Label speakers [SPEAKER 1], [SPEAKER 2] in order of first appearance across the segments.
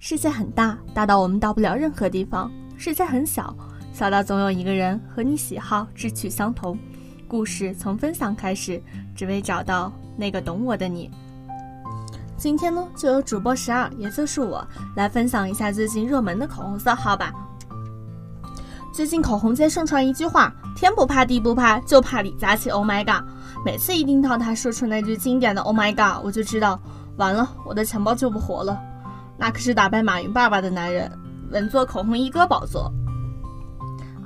[SPEAKER 1] 世界很大，大到我们到不了任何地方；世界很小，小到总有一个人和你喜好、志趣相同。故事从分享开始，只为找到那个懂我的你。今天呢，就由主播十二，也就是我，来分享一下最近热门的口红色号吧。最近口红界盛传一句话：天不怕地不怕，就怕李佳琦。Oh my god！每次一听到他说出那句经典的 “Oh my god”，我就知道完了，我的钱包就不活了。那可是打败马云爸爸的男人，稳坐口红一哥宝座。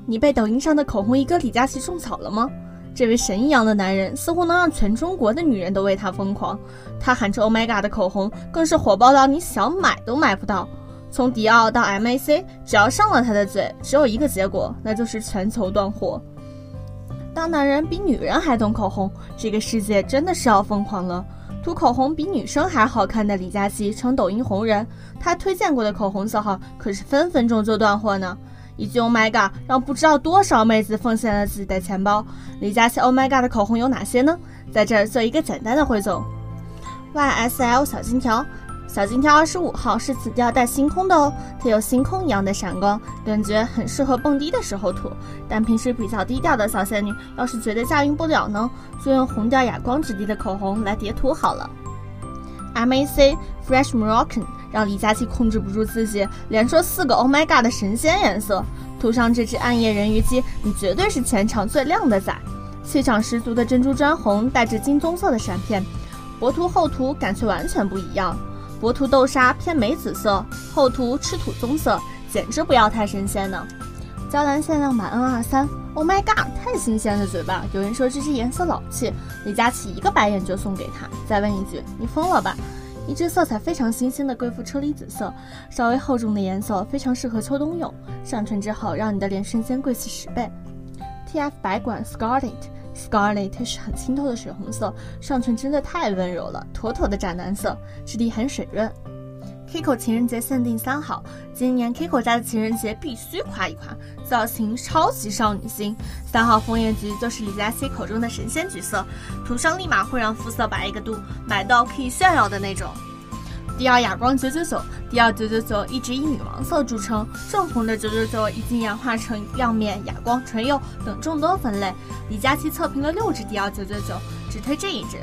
[SPEAKER 1] 你被抖音上的口红一哥李佳琦种草了吗？这位神一样的男人似乎能让全中国的女人都为他疯狂。他喊出 “Oh my god” 的口红更是火爆到你想买都买不到。从迪奥到 MAC，只要上了他的嘴，只有一个结果，那就是全球断货。当男人比女人还懂口红，这个世界真的是要疯狂了。涂口红比女生还好看的李佳琦成抖音红人，他推荐过的口红色号可是分分钟就断货呢。一句 Oh my god，让不知道多少妹子奉献了自己的钱包。李佳琦 Oh my god 的口红有哪些呢？在这儿做一个简单的汇总：YSL 小金条。小金条二十五号是紫调带星空的哦，它有星空一样的闪光，感觉很适合蹦迪的时候涂。但平时比较低调的小仙女，要是觉得驾驭不了呢，就用红调哑光质地的口红来叠涂好了。MAC Fresh Moroccan 让李佳琦控制不住自己，连说四个 Oh my god 的神仙颜色，涂上这支暗夜人鱼姬，你绝对是全场最靓的仔。气场十足的珍珠砖红，带着金棕色的闪片，薄涂厚涂感觉完全不一样。薄涂豆沙偏梅紫色，厚涂赤土棕色，简直不要太神仙呢。娇兰限量版 N 二三，Oh my god，太新鲜了嘴巴。有人说这支颜色老气，李佳琦一个白眼就送给他。再问一句，你疯了吧？一支色彩非常新鲜的贵妇车厘子色，稍微厚重的颜色，非常适合秋冬用。上唇之后，让你的脸瞬间贵气十倍。TF 白管 Scarlet。Scarlet 是很清透的水红色，上唇真的太温柔了，妥妥的斩男色，质地很水润。Kiko 情人节限定三号，今年 Kiko 家的情人节必须夸一夸，造型超级少女心。三号枫叶橘就是李佳琦口中的神仙橘色，涂上立马会让肤色白一个度，买到可以炫耀的那种。迪奥哑光九九九，迪奥九九九一直以女王色著称，正红的九九九已经演化成亮面、哑光、唇釉等众多分类。李佳琦测评了六支迪奥九九九，只推这一支。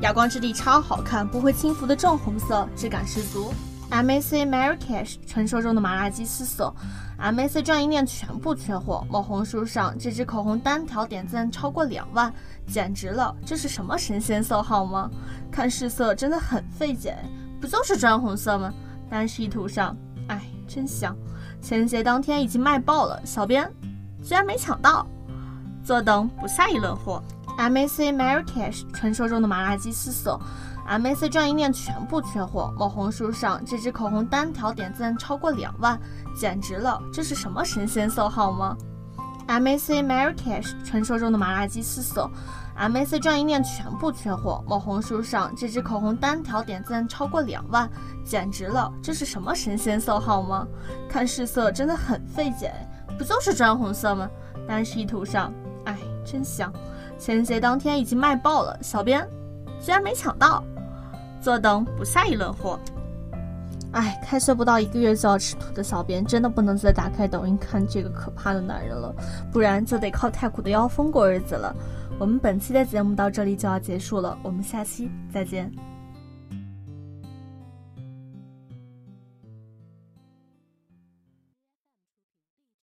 [SPEAKER 1] 哑光质地超好看，不会轻浮的正红色，质感十足。MAC Marrakesh 传说中的麻辣鸡丝色，MAC 专营店全部缺货。某红书上这支口红单条点赞超过两万，简直了！这是什么神仙色号吗？看试色真的很费解。不就是砖红色吗？但是一涂上，哎，真香！情人节当天已经卖爆了，小编居然没抢到，坐等补下一轮货。MAC Marrakesh 传说中的麻辣鸡丝色，MAC 专营店全部缺货。某红书上这支口红单条点赞超过两万，简直了！这是什么神仙色号吗？MAC Marrakesh 传说中的麻辣鸡丝色。MAC 专营店全部缺货。某红书上这支口红单条点赞超过两万，简直了！这是什么神仙色号吗？看试色真的很费解，不就是砖红色吗？但是一涂上，哎，真香！情人节当天已经卖爆了，小编居然没抢到，坐等补下一轮货。哎，开学不到一个月就要吃土的小编，真的不能再打开抖音看这个可怕的男人了，不然就得靠太苦的妖风过日子了。我们本期的节目到这里就要结束了，我们下期再见。